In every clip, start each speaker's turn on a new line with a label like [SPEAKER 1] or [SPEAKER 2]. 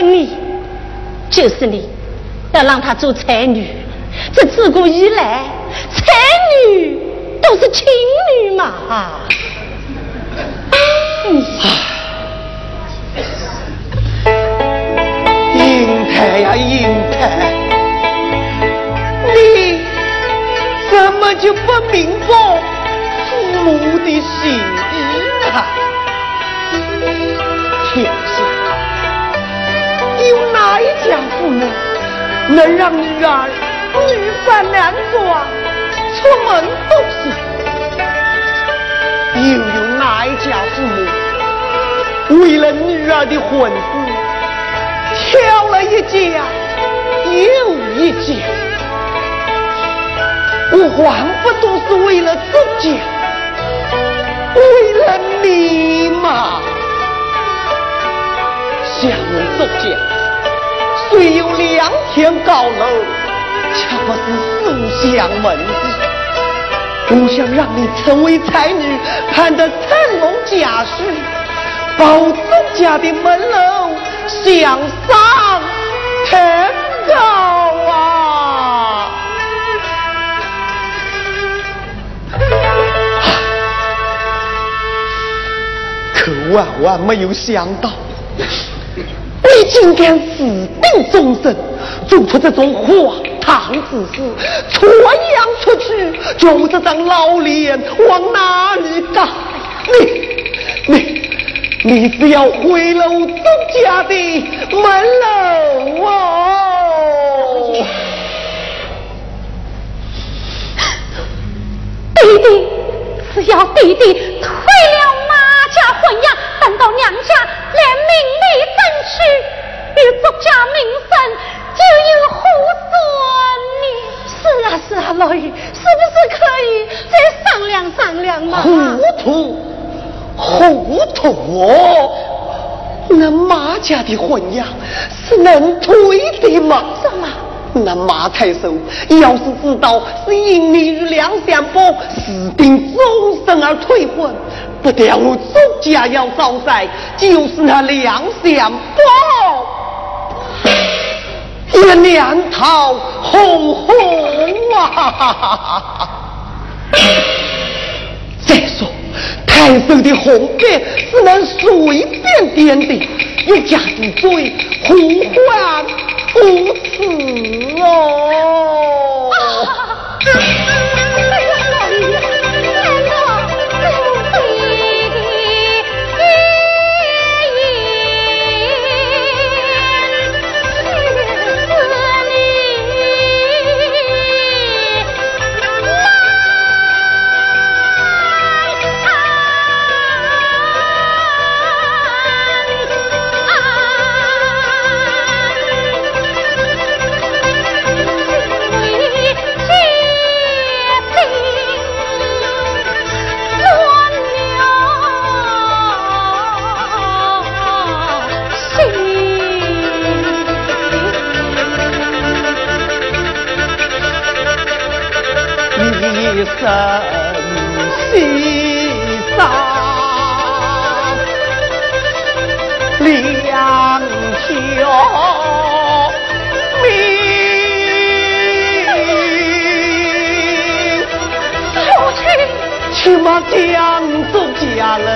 [SPEAKER 1] 你，就是你，要让她做才女。这自古以来，才女都是情女嘛。
[SPEAKER 2] 英台呀，英台，你怎么就不明白父母的心意呢？下有哪一家父母能让女儿女扮男装出门读书？又有哪一家父母为了女儿的婚事挑了一家又一家？我还不都是为了自己，为了你嘛？想问周家，虽有两天高楼，却不是书香门第。我想让你成为才女，攀得成龙家婿，保周家的门楼向上腾高啊！可万万没有想到。今天死定终身，做出这种荒唐之事，传扬出去，叫我这张老脸往哪里赶？你你你是要毁了我周家的门楼哦！
[SPEAKER 1] 弟弟，只要弟弟退了马家婚呀，等到娘家连
[SPEAKER 2] 哦！那马家的婚姻是能退的吗？
[SPEAKER 1] 什么？
[SPEAKER 2] 那马太守要是知道是因你与梁相伯私定终身而退婚，不但我周家要遭灾，就是那梁相伯也两头红红啊！太守的红白是能随便点的，一家之罪，何患无辞哦？一生西藏两条命，
[SPEAKER 1] 父亲，
[SPEAKER 2] 去把江州家了，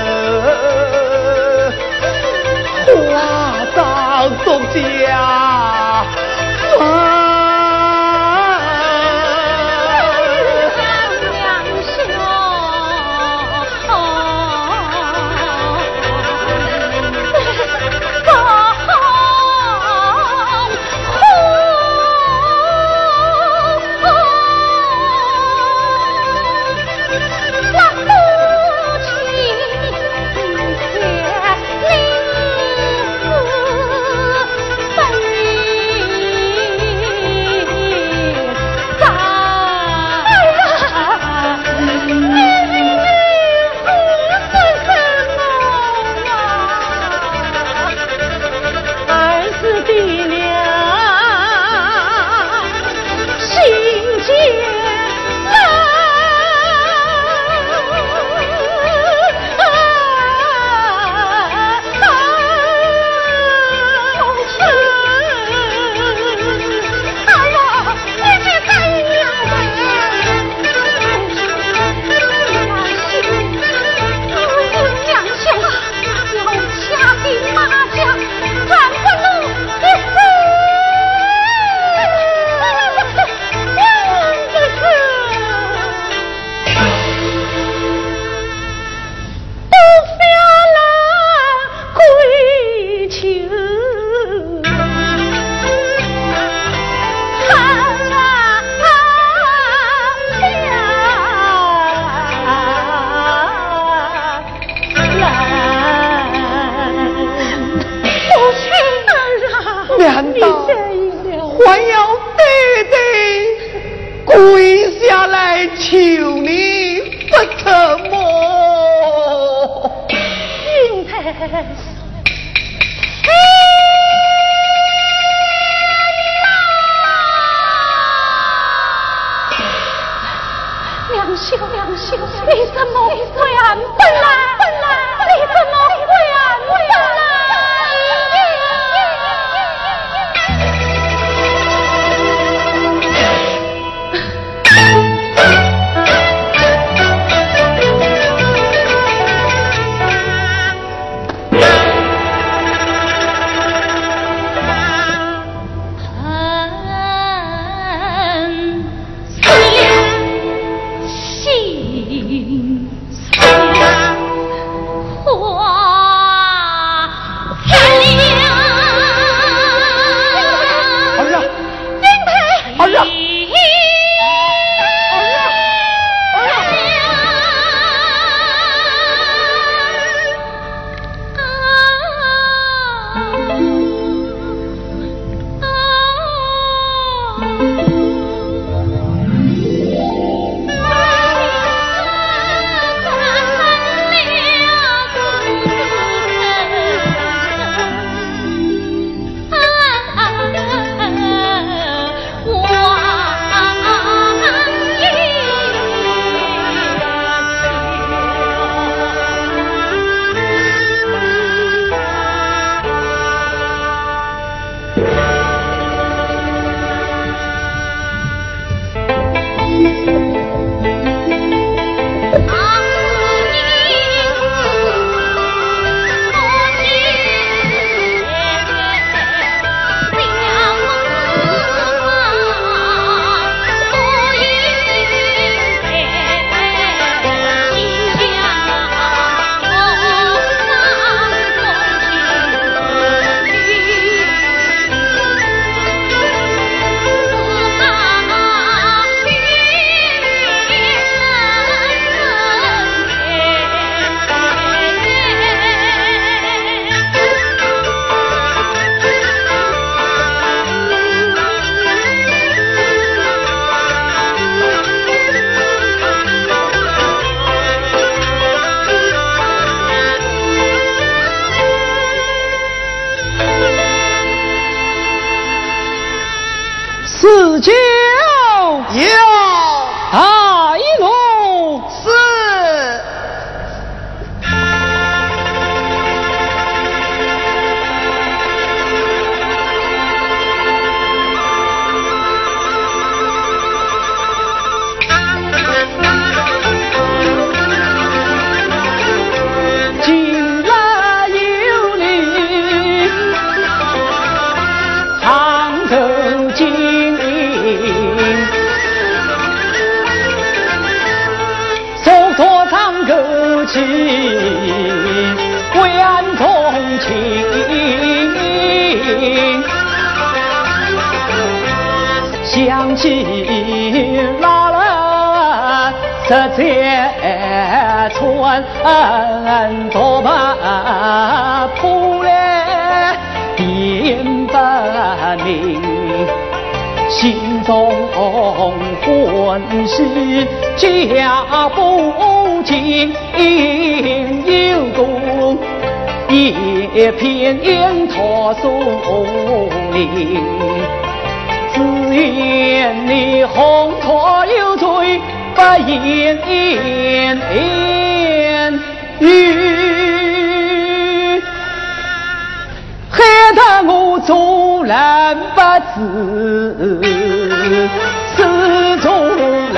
[SPEAKER 1] 云台。梁兄，梁兄，你怎么会安分
[SPEAKER 3] 不知是做人。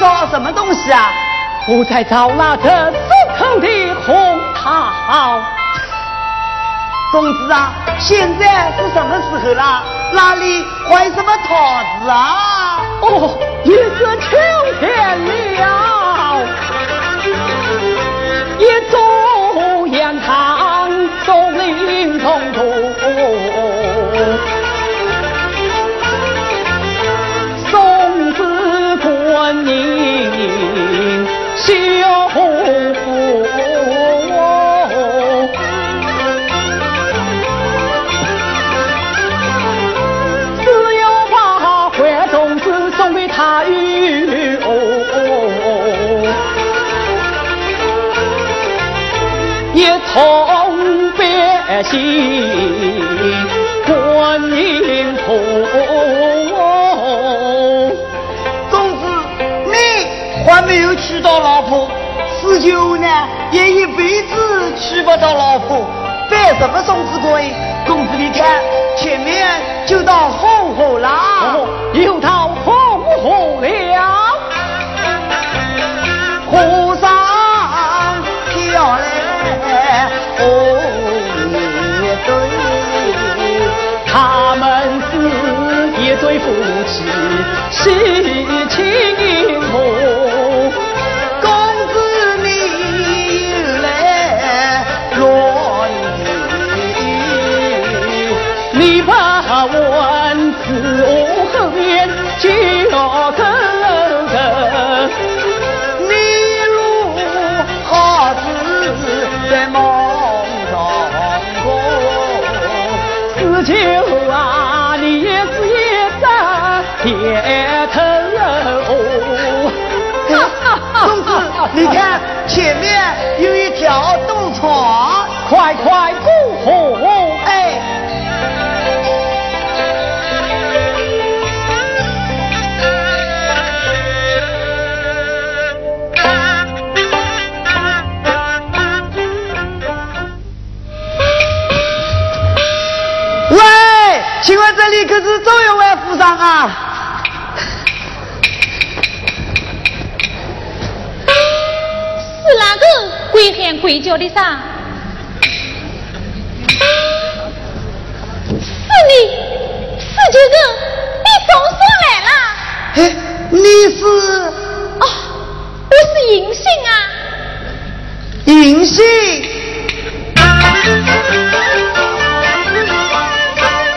[SPEAKER 2] 找什么东西啊？
[SPEAKER 3] 我在找那个失口的红桃。
[SPEAKER 2] 公子啊，现在是什么时候了？哪里怀什么桃子啊？
[SPEAKER 3] 哦，也是秋天了。一株杨桃，松林中途，松子过年。同百姓观音佛。
[SPEAKER 2] 公子，你还没有娶到老婆，四舅呢也一辈子娶不到老婆，办什么送子鬼？公子，你看前面就到红河了，
[SPEAKER 3] 又到红河了。夫妻，喜庆贺。
[SPEAKER 2] 公子你来落雨，
[SPEAKER 3] 你把问此后面就
[SPEAKER 2] 跟
[SPEAKER 3] 快快过河！
[SPEAKER 2] 哎。喂，请问这里可是周员外府上啊？
[SPEAKER 1] 是哪个鬼喊鬼叫的啥？是你，四九哥，你总算来了。
[SPEAKER 2] 哎，你是
[SPEAKER 1] 哦，我是银杏啊。
[SPEAKER 2] 银杏，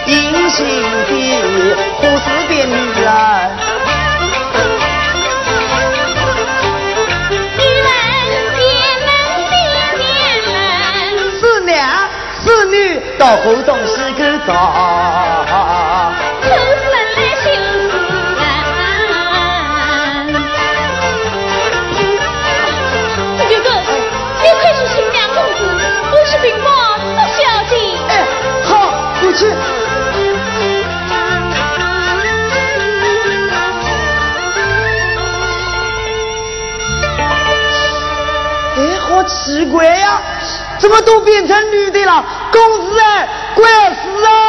[SPEAKER 2] 银杏的胡氏边女到后东西去找。
[SPEAKER 1] 出生来心思人。四九哥，你快去请梁公子，我是禀报苏小姐。
[SPEAKER 2] 哎，好，你去。哎，好奇怪呀、怎么都变成女的了？公子哎，怪死啊！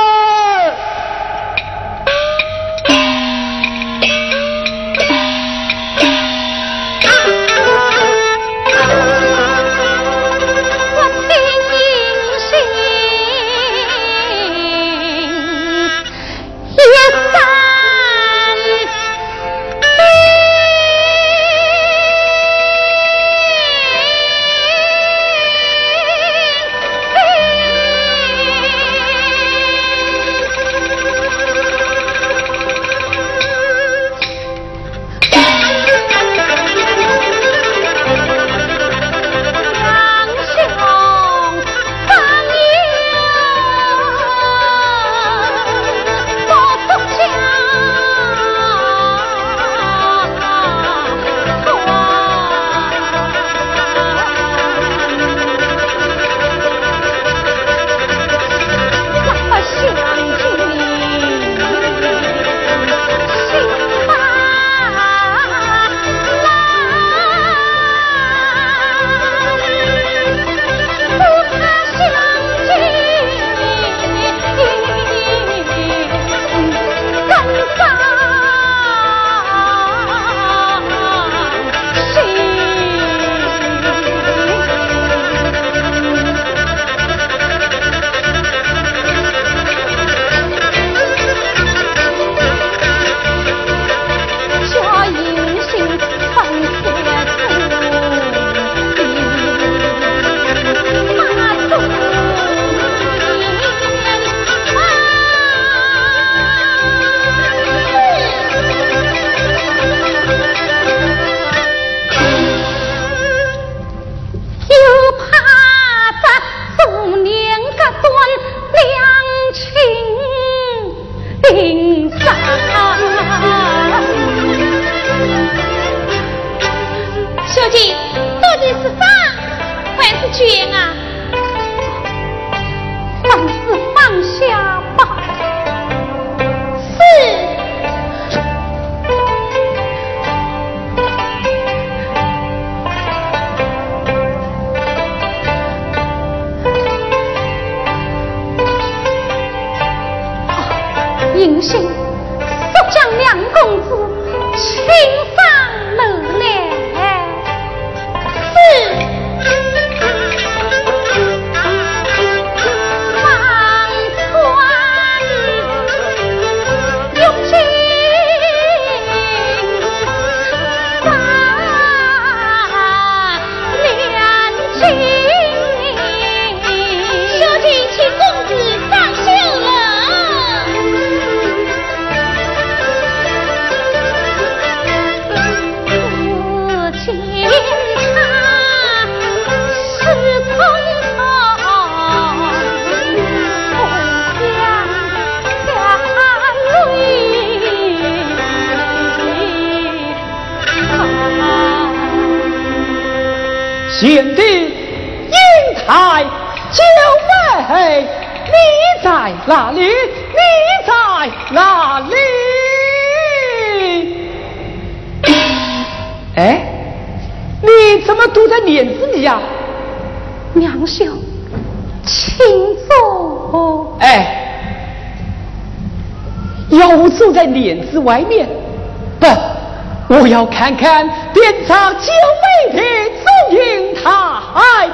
[SPEAKER 3] 看看殿上九妹的祝英台。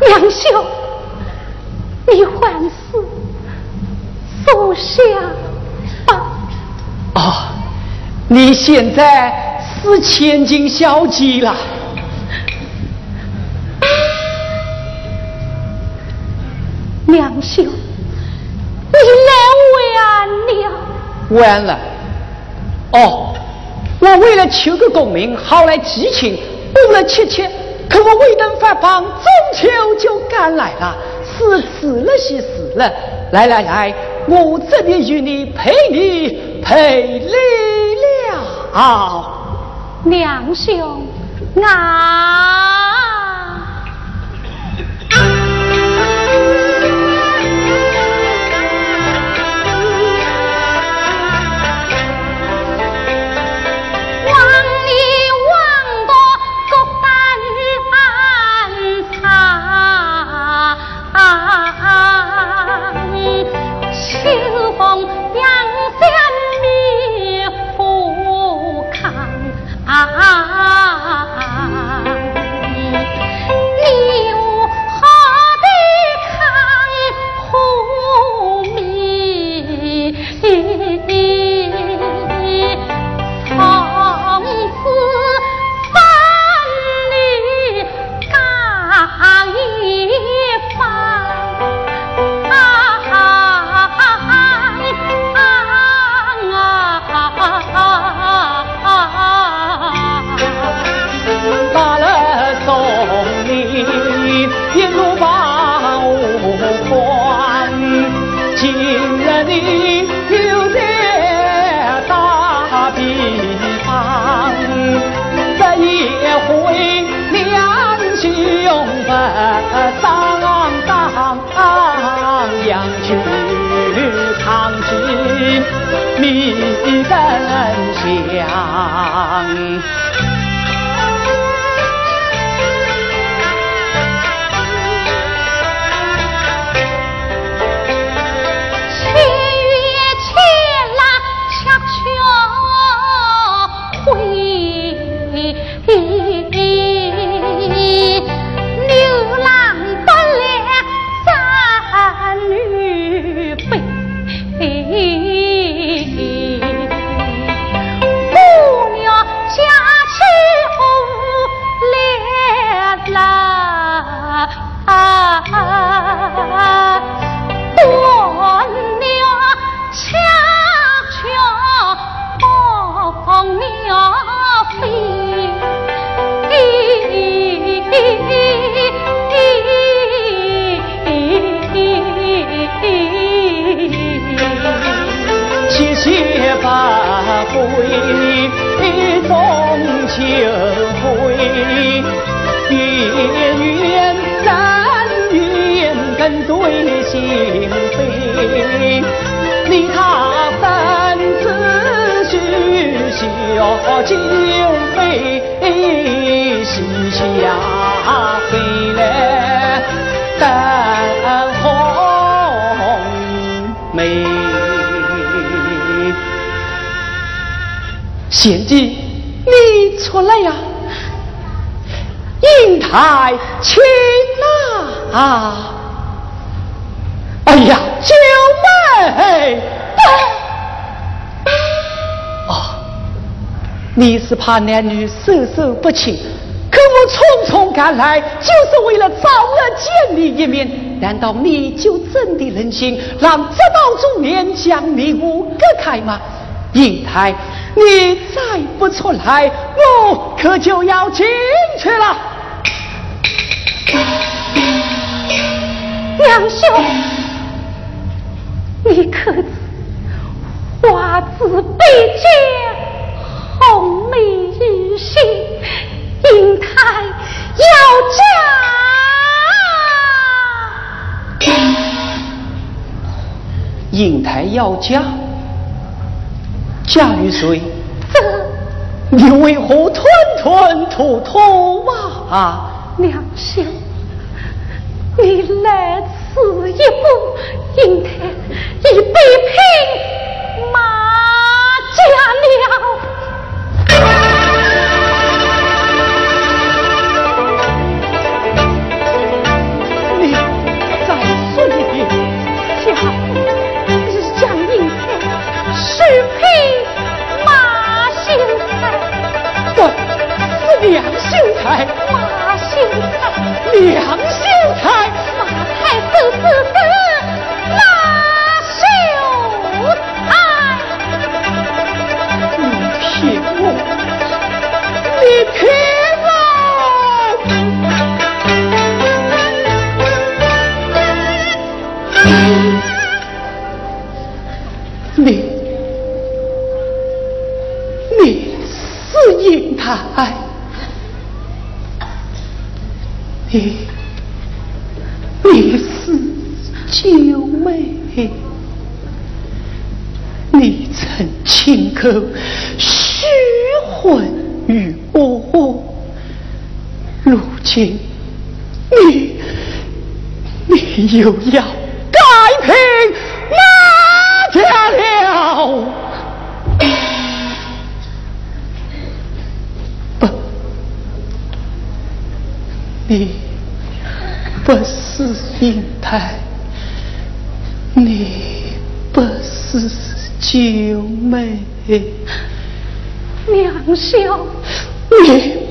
[SPEAKER 1] 娘兄，你还是坐下吧。
[SPEAKER 3] 哦，你现在。是千金小姐了，
[SPEAKER 1] 娘兄，你来晚了。
[SPEAKER 3] 晚了。哦，我为了求个功名，好来激情，不了七七，可我未等发榜，中秋就赶来了，是死了些事了。来来来，我这边与你赔礼赔礼了。
[SPEAKER 1] 娘兄啊！
[SPEAKER 3] 啊荡荡羊群躺进米缸响九妹西下回来等红梅，贤弟你出来呀！英台请啊！哎呀，九妹！你是怕男女授受不亲，可我匆匆赶来，就是为了早日见你一面。难道你就真的忍心让这道中年将你我隔开吗？英台，你再不出来，我可就要进去了。
[SPEAKER 1] 娘兄，你可知花子被奸？同理心，英台要嫁。
[SPEAKER 3] 英台要嫁，嫁与谁？你为何吞吞吐吐啊？
[SPEAKER 1] 娘兄，你来此一步，应该已被聘马家了。
[SPEAKER 3] 玉佩
[SPEAKER 1] 马秀才，不是
[SPEAKER 3] 梁秀才，
[SPEAKER 1] 马秀才，
[SPEAKER 3] 梁秀才，马太守。是英台。你，你是九妹，你曾亲口许婚于我，如今你，你又要你。不是英台，你不是九妹，
[SPEAKER 1] 娘兄，
[SPEAKER 3] 你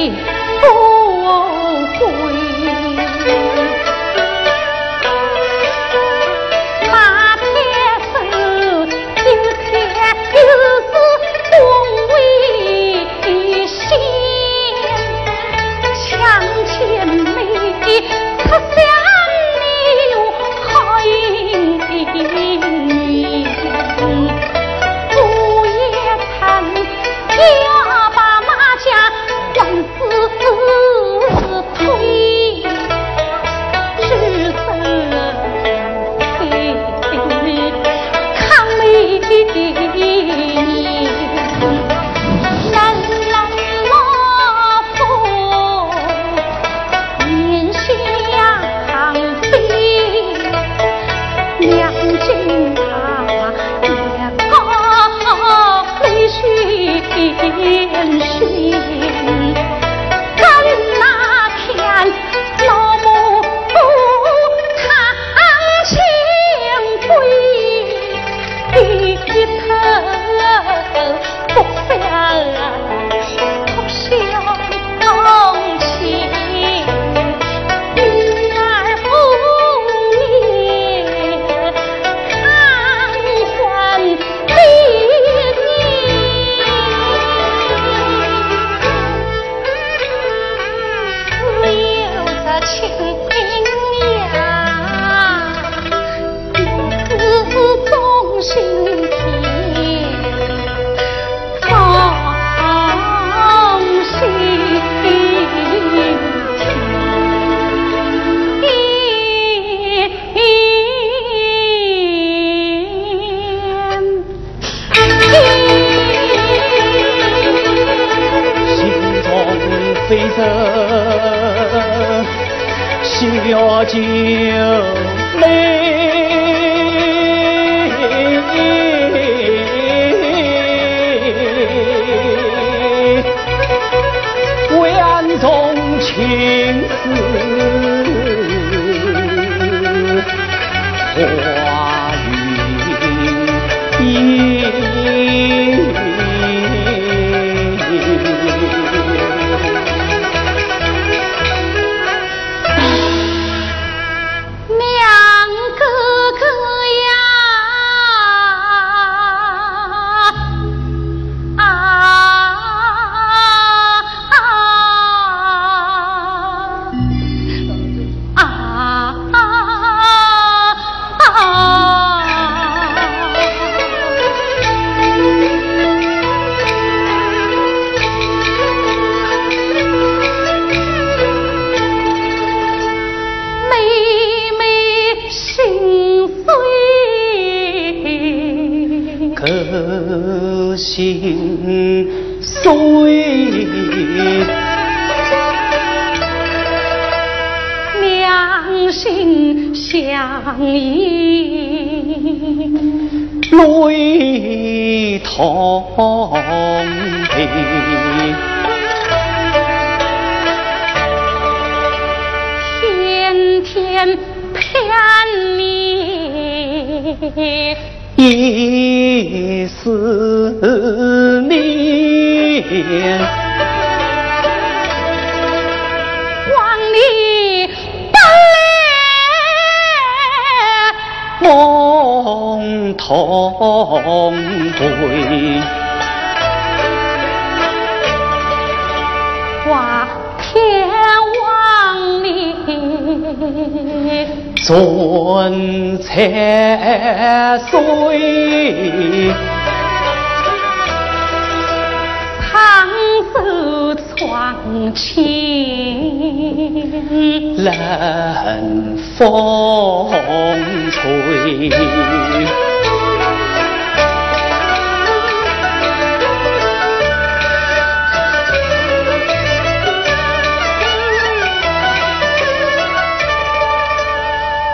[SPEAKER 3] G. 非人，小酒泪。尊千岁，
[SPEAKER 1] 长寿创清，
[SPEAKER 3] 冷风吹。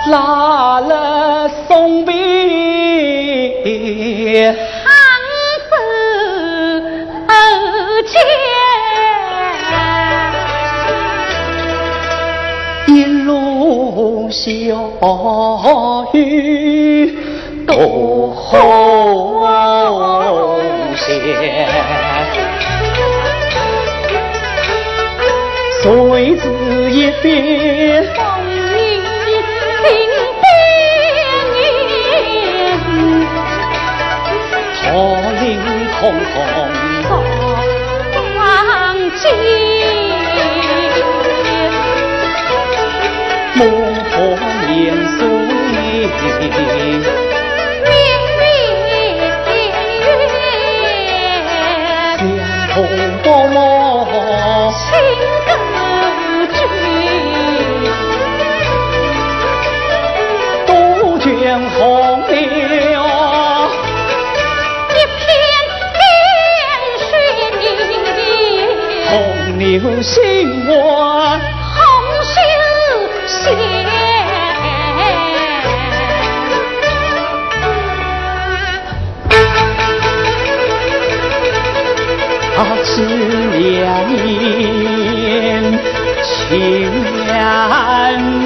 [SPEAKER 3] 拉了送别，
[SPEAKER 1] 杭州见，
[SPEAKER 3] 一路小雨多红线，谁知一别。红红的光景，红心花，
[SPEAKER 1] 红袖线，
[SPEAKER 3] 他是两眼牵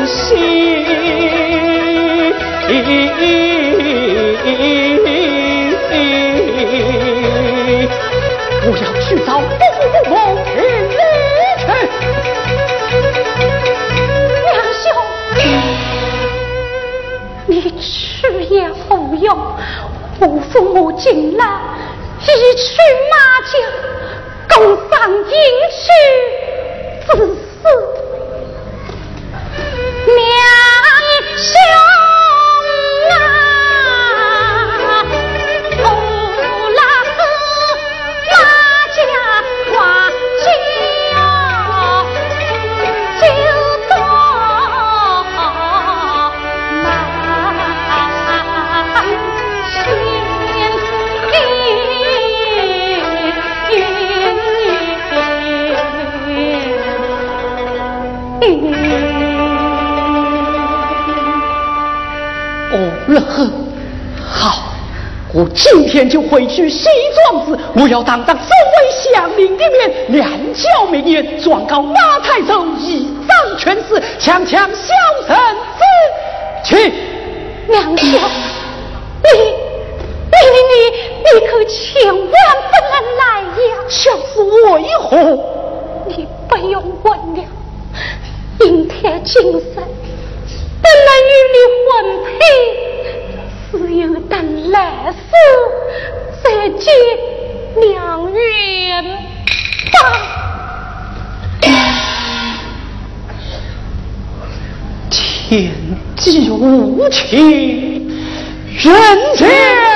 [SPEAKER 3] 心，我要去找
[SPEAKER 1] 用，我父母进来，一去马家，共丧迎去，自
[SPEAKER 3] 就回去西庄子，我要当当周围乡邻的面，两教名言，状告马太守以仗权势，强强小臣子去。
[SPEAKER 1] 娘家，你你你你你可千万不能来呀！
[SPEAKER 3] 小是为何？无情，人间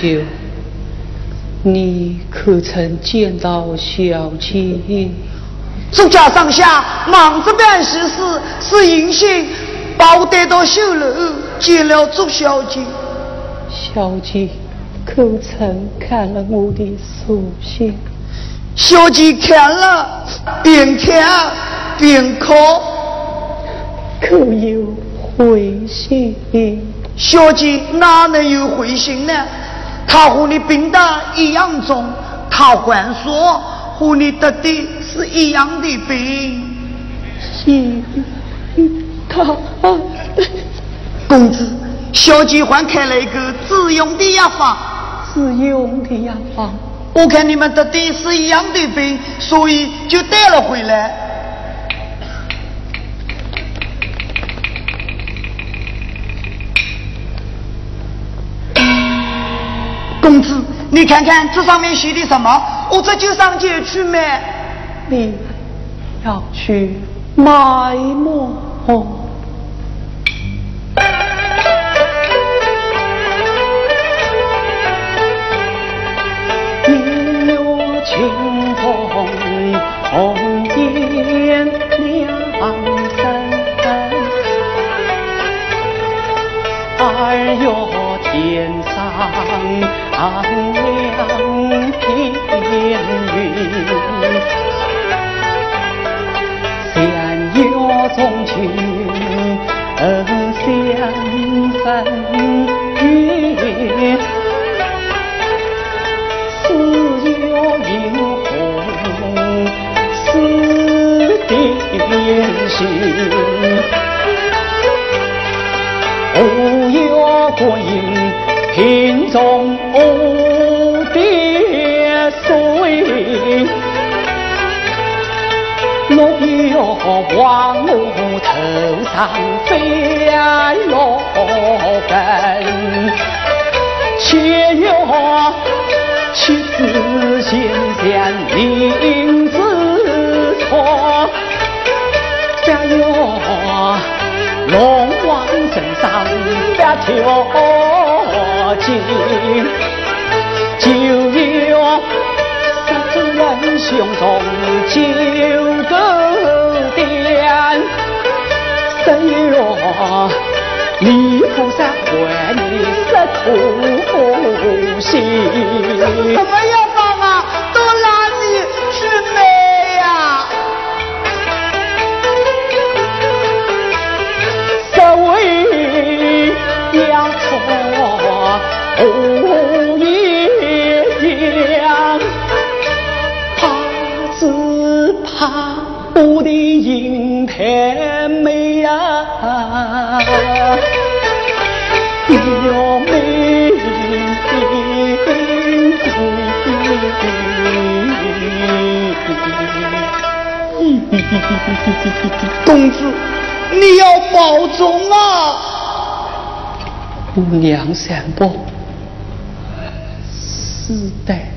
[SPEAKER 3] 舅，你可曾见到小姐？
[SPEAKER 2] 朱家上下忙着办喜事，是银杏把我带到绣楼见了朱小姐。
[SPEAKER 3] 小姐可曾看了我的书信？
[SPEAKER 2] 小姐看了，边看边哭。
[SPEAKER 3] 可有回信？
[SPEAKER 2] 小姐哪能有回信呢？他和你病得一样重，他还说和你得的是一样的病。
[SPEAKER 3] 是他
[SPEAKER 2] 公子，小姐还开了一个自用的药方。
[SPEAKER 3] 自用的药方？
[SPEAKER 2] 我看你们得的是一样的病，所以就带了回来。公子，你看看这上面写的什么？我这就上街去买。
[SPEAKER 3] 你要去买么？一月清风上。苍凉片云，三月中秋相分月，四月萤红似点星，五月过阴。月黄我头上飞落根，七月妻子心香林子错，八月龙王身上八条。筋九月十子人胸中九个，十月李菩萨还你十土心。
[SPEAKER 2] 什么药方啊？都拉你去买呀！
[SPEAKER 3] 各位要错。怕只怕我的银台啊，要美
[SPEAKER 2] 公子，你要保重啊！
[SPEAKER 3] 姑娘三宝。四代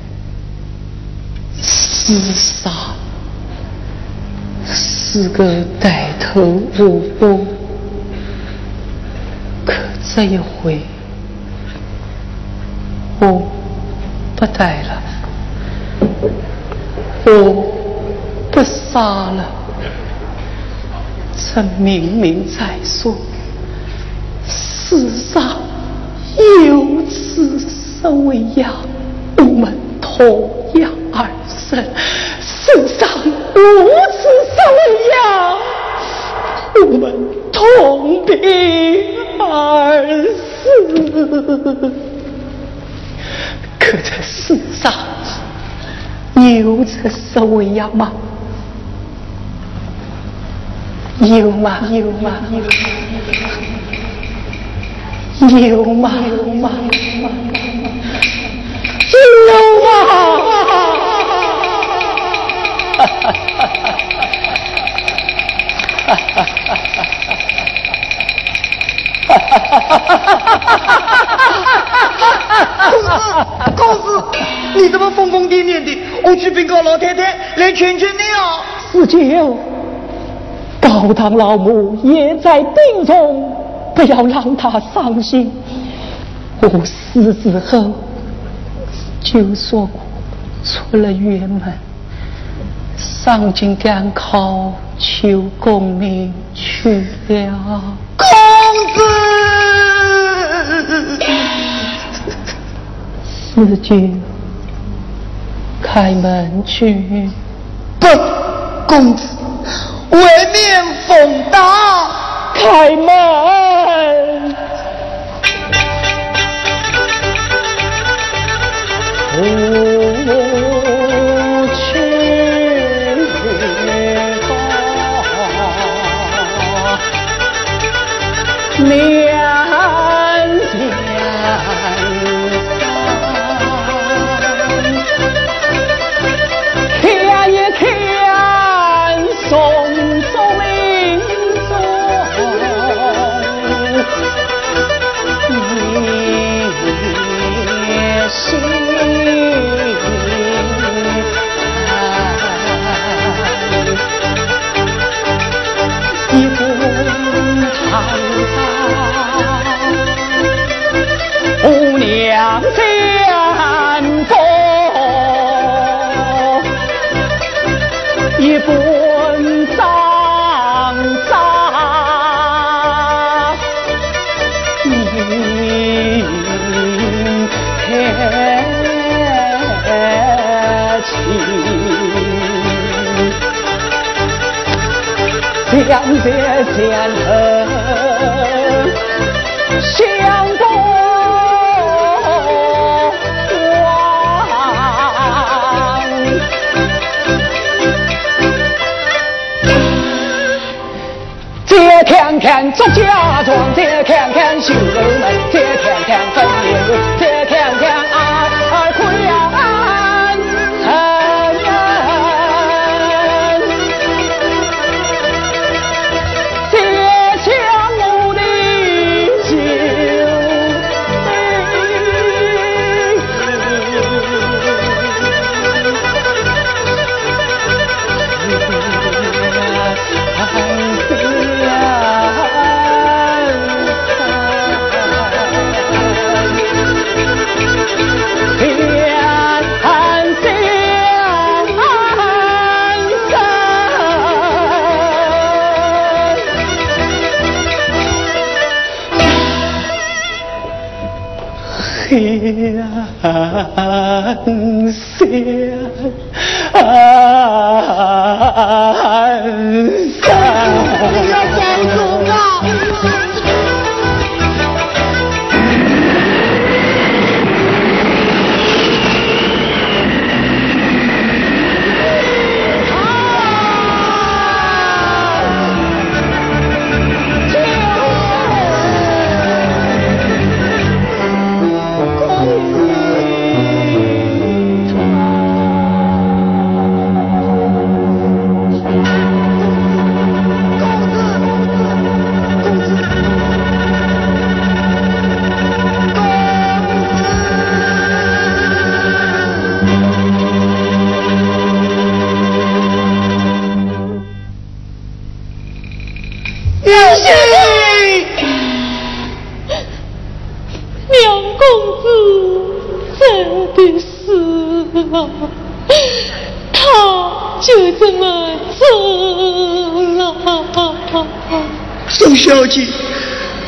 [SPEAKER 3] 厮杀，四个带头武夫，可这一回我不带了，我不杀了。这明明在说，世上有此生为呀。我们同样而生，世上无此生呀。我们同病而死，可这世上有这生为呀吗？有吗？有吗？有吗？有吗？有啊！
[SPEAKER 2] 公子，公子，你怎么疯疯癫癫的？我去禀告老太太来劝劝你啊！
[SPEAKER 3] 四舅，高堂老母也在病中，不要让她伤心。我死之后。就说出了院门，上京赶考求功名去了。
[SPEAKER 2] 公子，
[SPEAKER 3] 四舅，开门去。
[SPEAKER 2] 不，公子，外面风大，开门。
[SPEAKER 3] अपने 两别前程相看看祝家庄，再看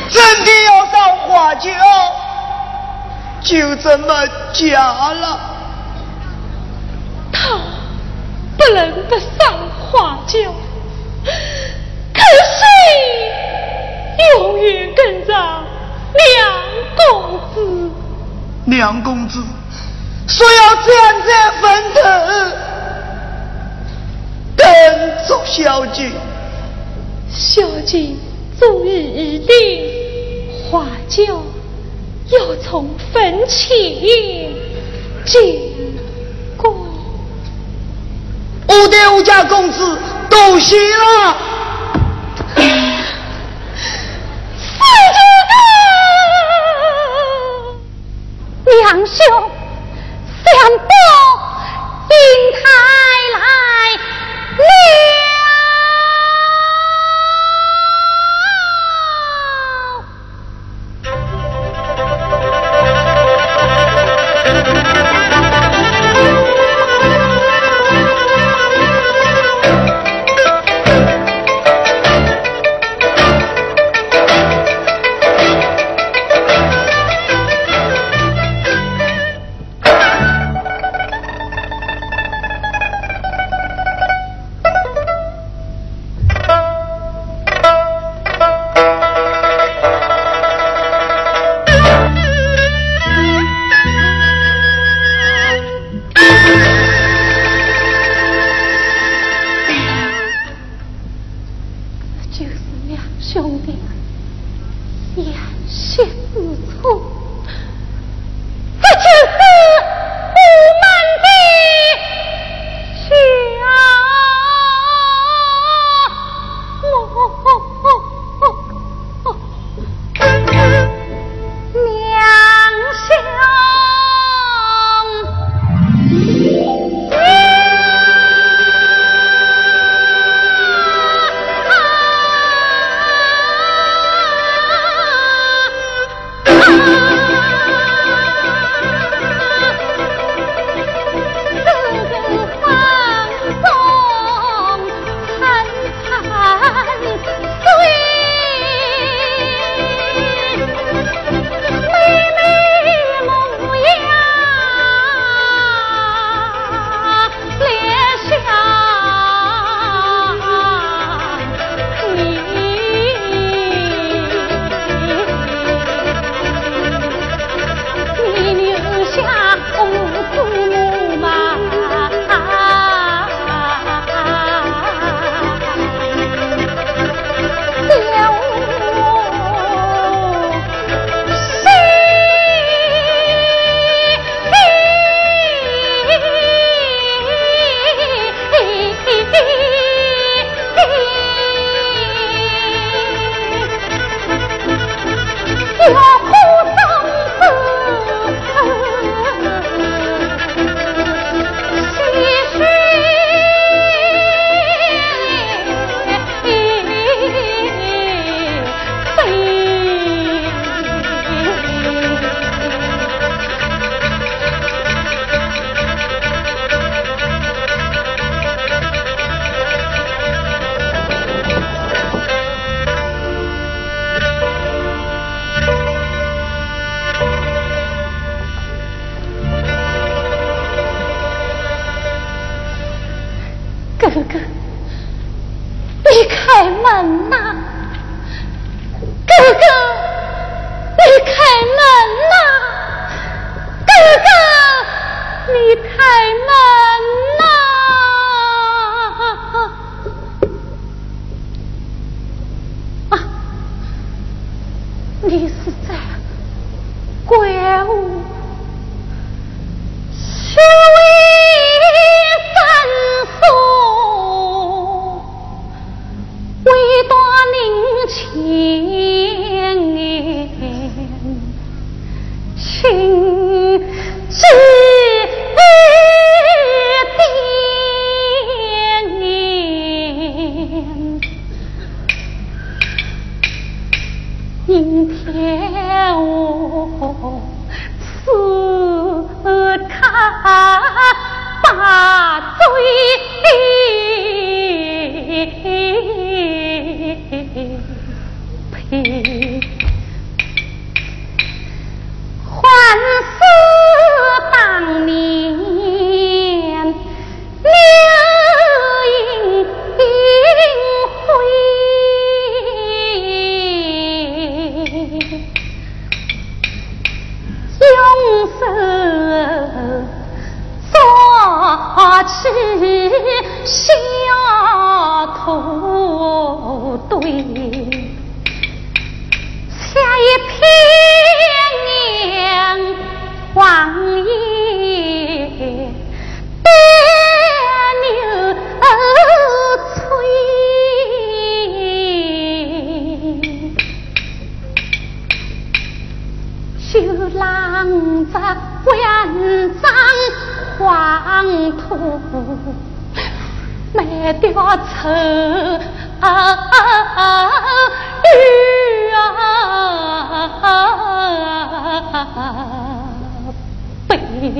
[SPEAKER 2] 真的要上花轿，就这么嫁了。
[SPEAKER 1] 他不能不上花轿，可惜永远跟着梁公子。
[SPEAKER 2] 梁公子说要站在坟头等着小姐，
[SPEAKER 1] 小姐。昨日已定，花轿要从坟前经过。
[SPEAKER 2] 我对我家公子多谢了，
[SPEAKER 1] 四舅哥，娘兄相报引台来了。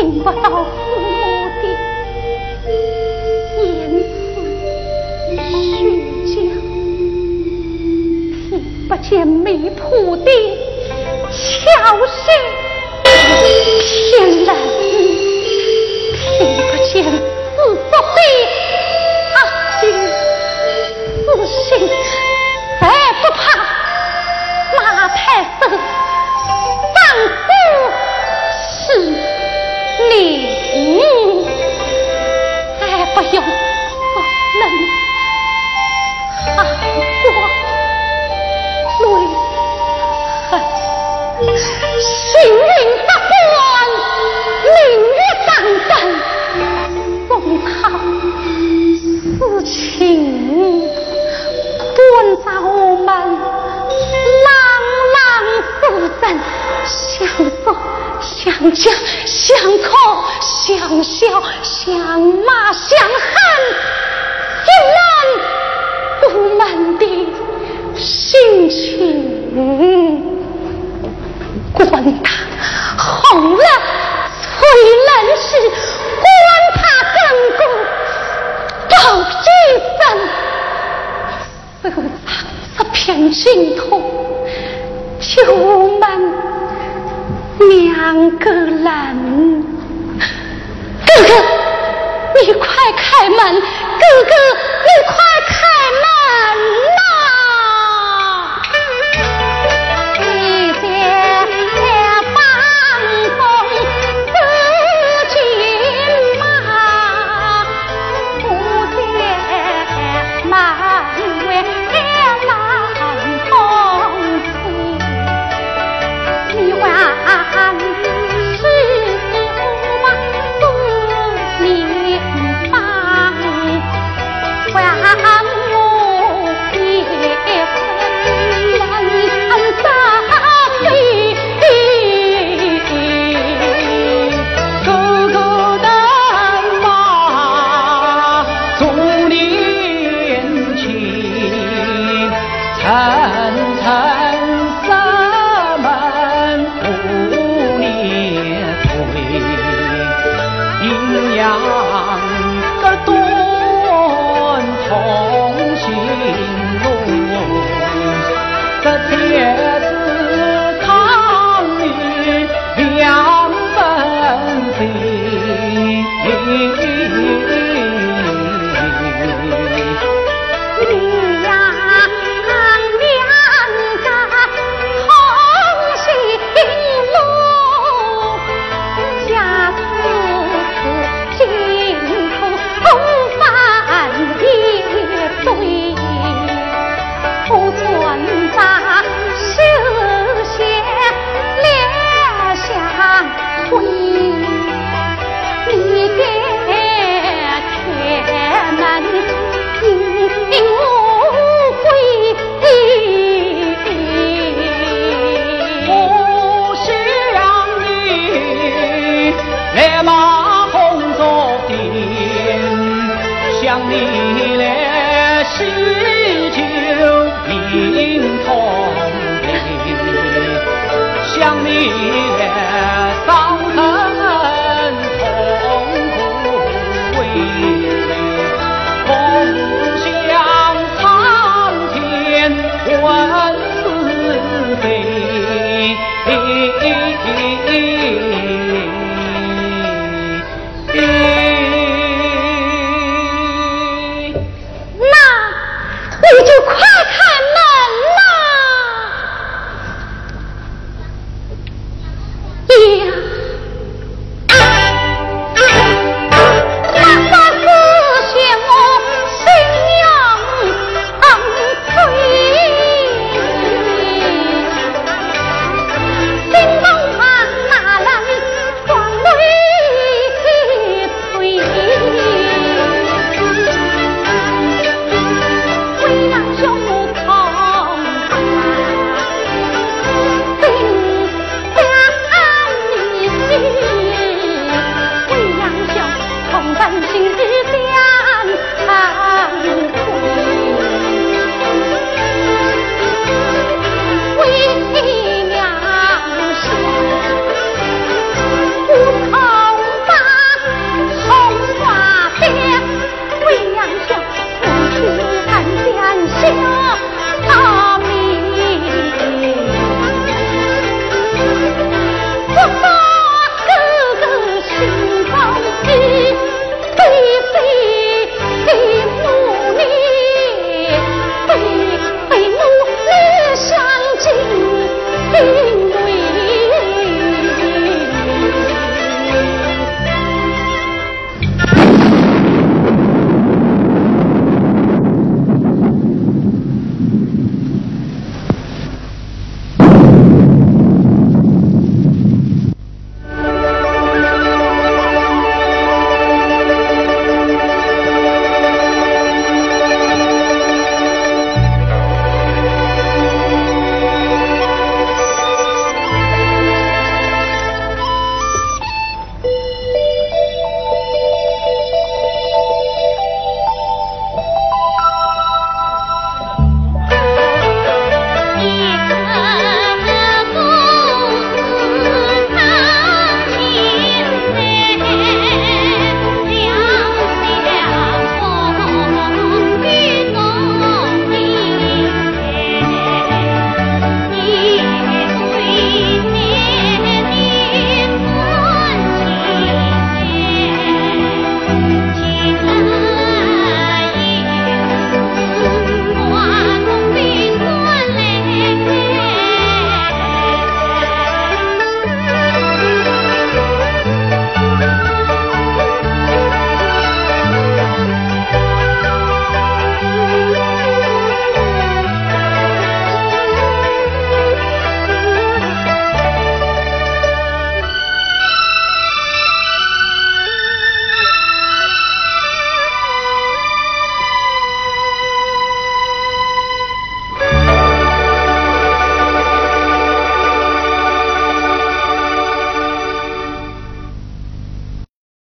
[SPEAKER 1] 听不到父母的言辞训教听不见媒婆的悄声心痛，就我们两个人。哥哥，你快开门！
[SPEAKER 3] 哥哥，你快开门！